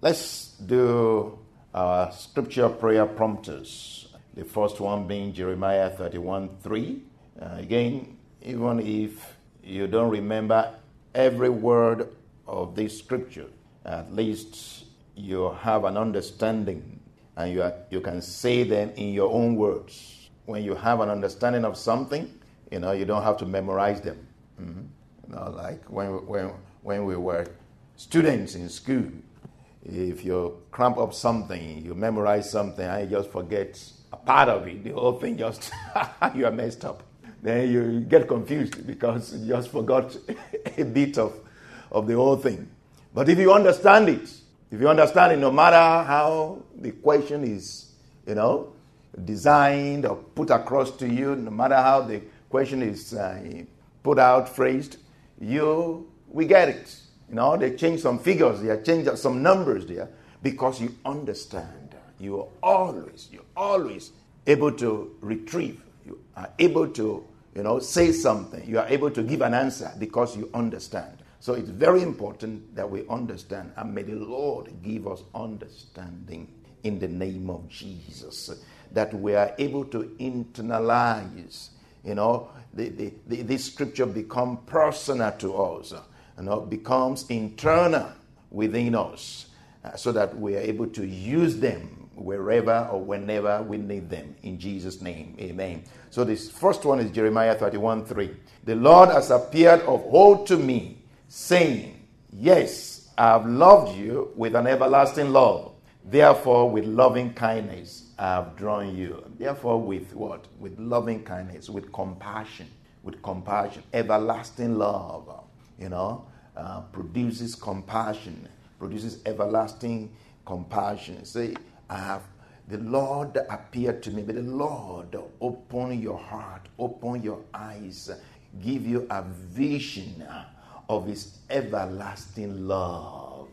Let's do our scripture prayer prompters. The first one being Jeremiah 31 3. Uh, again, even if you don't remember every word of this scripture, at least you have an understanding and you, are, you can say them in your own words. When you have an understanding of something, you know, you don't have to memorize them. Mm-hmm. You know, like when, when, when we were students in school, if you cramp up something, you memorize something, I just forget a part of it, the whole thing just, you are messed up. Then you get confused because you just forgot a bit of, of the whole thing. But if you understand it, if you understand it, no matter how the question is, you know, designed or put across to you, no matter how the question is uh, put out, phrased, you, we get it. You know, they change some figures, they change some numbers there because you understand. You are always, you're always able to retrieve. You are able to, you know, say something. You are able to give an answer because you understand. So it's very important that we understand, and may the Lord give us understanding in the name of Jesus, that we are able to internalize, you know, the, the, the, this scripture become personal to us you know, becomes internal within us uh, so that we are able to use them wherever or whenever we need them. In Jesus' name, amen. So, this first one is Jeremiah 31 3. The Lord has appeared of old to me, saying, Yes, I have loved you with an everlasting love. Therefore, with loving kindness, I have drawn you. Therefore, with what? With loving kindness, with compassion, with compassion, everlasting love you know, uh, produces compassion, produces everlasting compassion. Say, I have the Lord appeared to me, but the Lord open your heart, open your eyes, give you a vision of His everlasting love.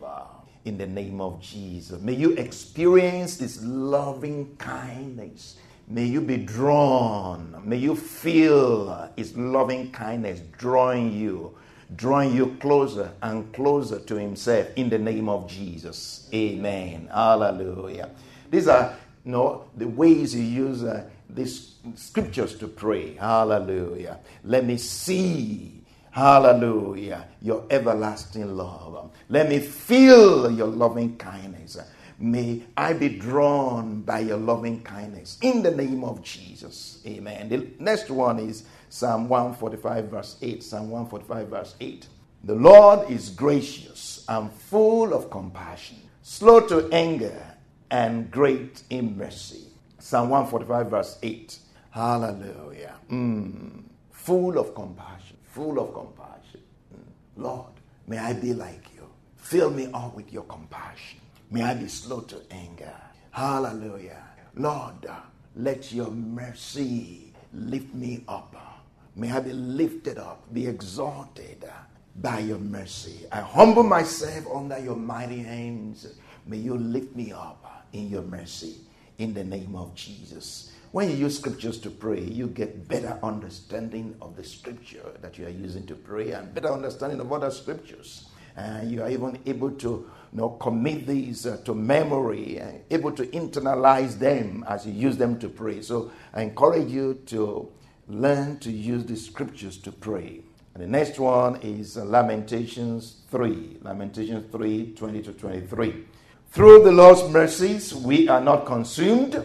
In the name of Jesus. May you experience His loving kindness. May you be drawn. May you feel His loving kindness drawing you drawing you closer and closer to Himself in the name of Jesus. Amen. Hallelujah. These are you know, the ways you use uh, these scriptures to pray. Hallelujah. Let me see. Hallelujah. Your everlasting love. Let me feel your loving kindness. May I be drawn by your loving kindness in the name of Jesus. Amen. The next one is Psalm 145, verse 8. Psalm 145, verse 8. The Lord is gracious and full of compassion, slow to anger, and great in mercy. Psalm 145, verse 8. Hallelujah. Mm. Full of compassion, full of compassion. Mm. Lord, may I be like you. Fill me up with your compassion. May I be slow to anger. Hallelujah. Lord, let your mercy lift me up. May I be lifted up, be exalted by your mercy. I humble myself under your mighty hands. May you lift me up in your mercy in the name of Jesus. When you use scriptures to pray, you get better understanding of the scripture that you are using to pray and better understanding of other scriptures. And you are even able to you know, commit these uh, to memory, and able to internalize them as you use them to pray. So I encourage you to learn to use the scriptures to pray. And the next one is Lamentations 3. Lamentations 3 20 to 23. Through the Lord's mercies we are not consumed,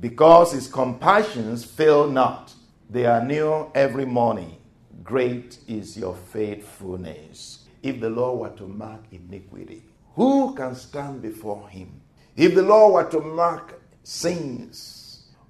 because his compassions fail not. They are new every morning. Great is your faithfulness. If the Lord were to mark iniquity, who can stand before him? If the Lord were to mark sins,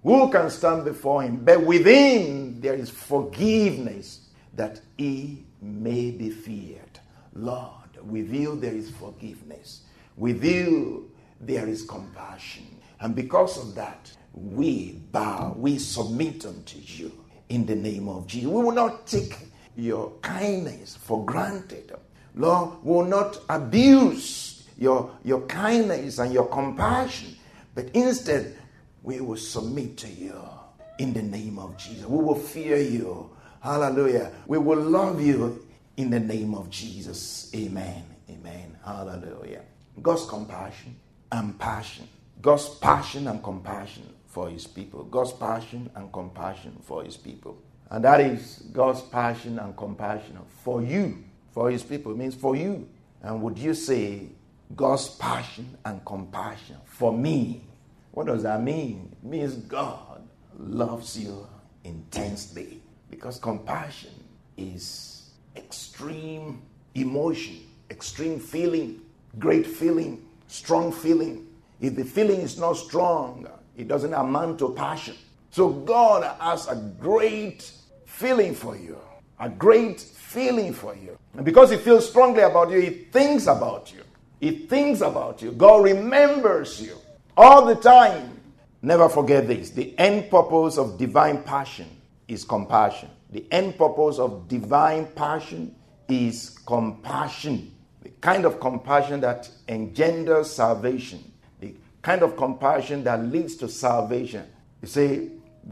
who can stand before him? But within there is forgiveness that he may be feared. Lord, with you there is forgiveness. With you, there is compassion. And because of that, we bow, we submit unto you in the name of Jesus. We will not take your kindness for granted. Lord, we will not abuse your, your kindness and your compassion, but instead, we will submit to you in the name of Jesus. We will fear you. Hallelujah. We will love you in the name of Jesus. Amen. Amen. Hallelujah. God's compassion and passion. God's passion and compassion for his people. God's passion and compassion for his people. And that is God's passion and compassion for you, for his people. It means for you. And would you say God's passion and compassion for me? What does that mean? It means God loves you intensely because compassion is extreme emotion, extreme feeling, great feeling, strong feeling. If the feeling is not strong, it doesn't amount to passion. So God has a great feeling for you, a great feeling for you. And because He feels strongly about you, He thinks about you. He thinks about you. God remembers you all the time. Never forget this the end purpose of divine passion is compassion. The end purpose of divine passion is compassion. The kind of compassion that engenders salvation the kind of compassion that leads to salvation. You see,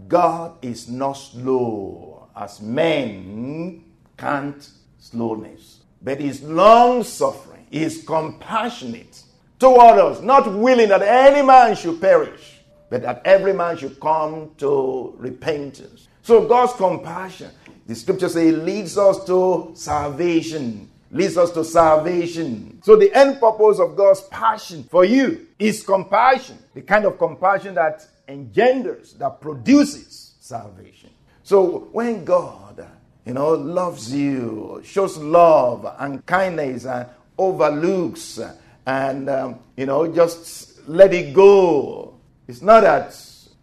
God is not slow as men can't slowness, but is long suffering, is compassionate toward us, not willing that any man should perish, but that every man should come to repentance. So God's compassion, the scripture says, leads us to salvation leads us to salvation. So the end purpose of God's passion for you is compassion, the kind of compassion that engenders, that produces salvation. So when God, you know, loves you, shows love and kindness and overlooks and, um, you know, just let it go, it's not that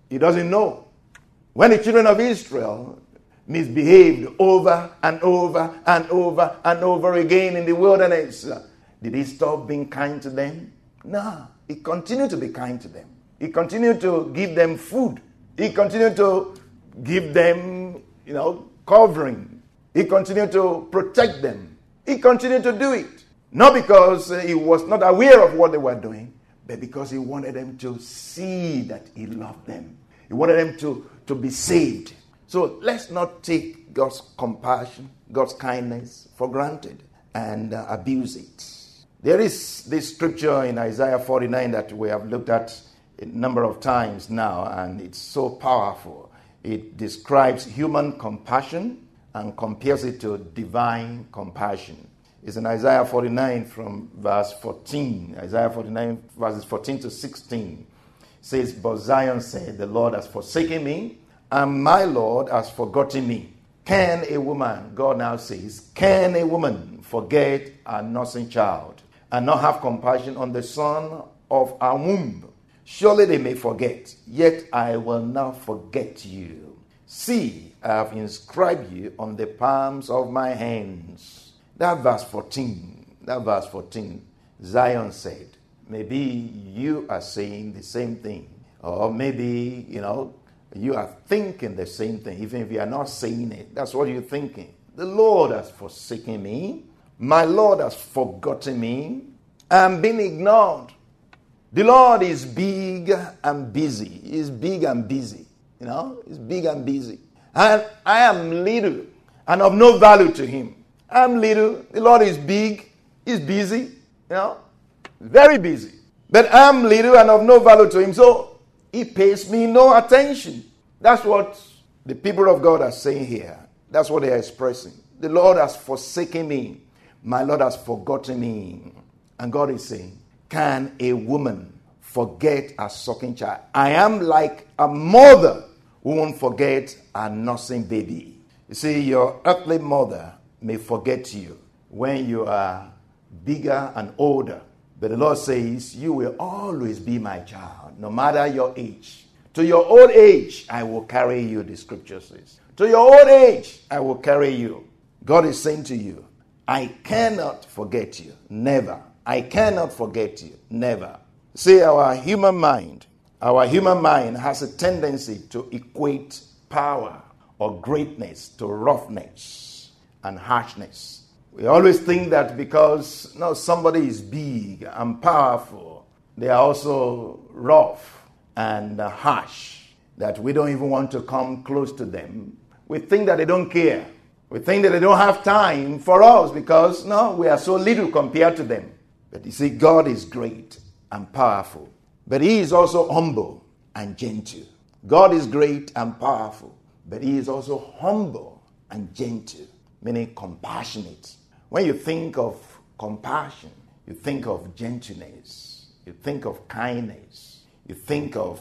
he doesn't know. When the children of Israel misbehaved over and over and over and over again in the wilderness. Did he stop being kind to them? No. He continued to be kind to them. He continued to give them food. He continued to give them, you know, covering. He continued to protect them. He continued to do it. Not because he was not aware of what they were doing, but because he wanted them to see that he loved them. He wanted them to, to be saved. So let's not take God's compassion, God's kindness for granted and uh, abuse it. There is this scripture in Isaiah 49 that we have looked at a number of times now, and it's so powerful. It describes human compassion and compares it to divine compassion. It's in Isaiah 49 from verse 14. Isaiah 49, verses 14 to 16 says, But Zion said, The Lord has forsaken me and my Lord has forgotten me. Can a woman, God now says, can a woman forget a nursing child and not have compassion on the son of her womb? Surely they may forget, yet I will not forget you. See, I have inscribed you on the palms of my hands. That verse 14, that verse 14, Zion said, maybe you are saying the same thing. Or maybe, you know, you are thinking the same thing, even if you are not saying it. That's what you're thinking. The Lord has forsaken me. My Lord has forgotten me. I'm being ignored. The Lord is big and busy. He's big and busy. You know, he's big and busy. And I am little and of no value to him. I'm little. The Lord is big. He's busy. You know, very busy. But I'm little and of no value to him. So he pays me no attention. That's what the people of God are saying here. That's what they are expressing. The Lord has forsaken me. My Lord has forgotten me. And God is saying, Can a woman forget a sucking child? I am like a mother who won't forget a nursing baby. You see, your earthly mother may forget you when you are bigger and older. But the Lord says, You will always be my child, no matter your age. To your old age, I will carry you, the scripture says. To your old age, I will carry you. God is saying to you, I cannot forget you. Never. I cannot forget you. Never. See, our human mind, our human mind has a tendency to equate power or greatness to roughness and harshness. We always think that because no, somebody is big and powerful, they are also rough and harsh, that we don't even want to come close to them. We think that they don't care. We think that they don't have time for us because no, we are so little compared to them. But you see, God is great and powerful, but He is also humble and gentle. God is great and powerful, but He is also humble and gentle, meaning compassionate. When you think of compassion, you think of gentleness, you think of kindness, you think of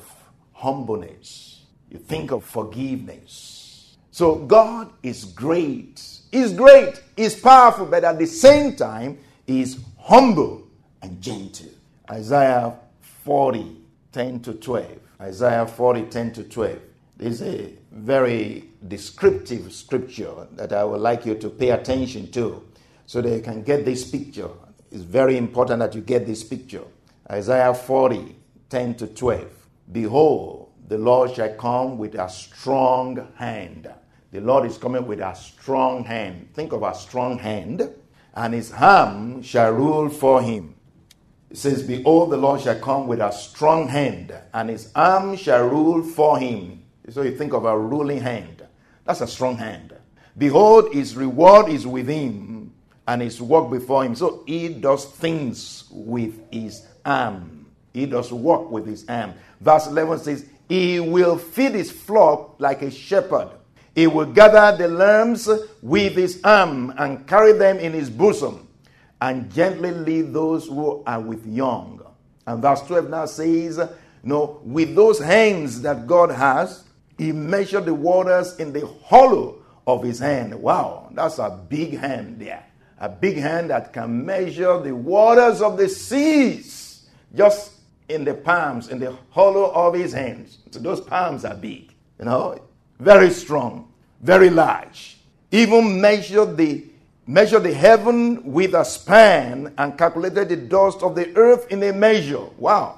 humbleness, you think of forgiveness. So God is great. He's great, He's powerful, but at the same time, He's humble and gentle. Isaiah 40, 10 to 12. Isaiah 40, 10 to 12. This is a very descriptive scripture that I would like you to pay attention to so that you can get this picture. It's very important that you get this picture. Isaiah 40, 10 to 12. Behold, the Lord shall come with a strong hand. The Lord is coming with a strong hand. Think of a strong hand, and his arm shall rule for him. It says, Behold, the Lord shall come with a strong hand, and his arm shall rule for him. So you think of a ruling hand. That's a strong hand. Behold, his reward is with him, and his work before him. So he does things with his arm. He does work with his arm. Verse 11 says, He will feed his flock like a shepherd. He will gather the lambs with his arm and carry them in his bosom and gently lead those who are with young. And verse 12 now says, No, with those hands that God has, He measured the waters in the hollow of His hand. Wow, that's a big hand there. A big hand that can measure the waters of the seas just in the palms, in the hollow of His hands. So those palms are big, you know, very strong, very large. Even measured the measured the heaven with a span and calculated the dust of the earth in a measure. Wow.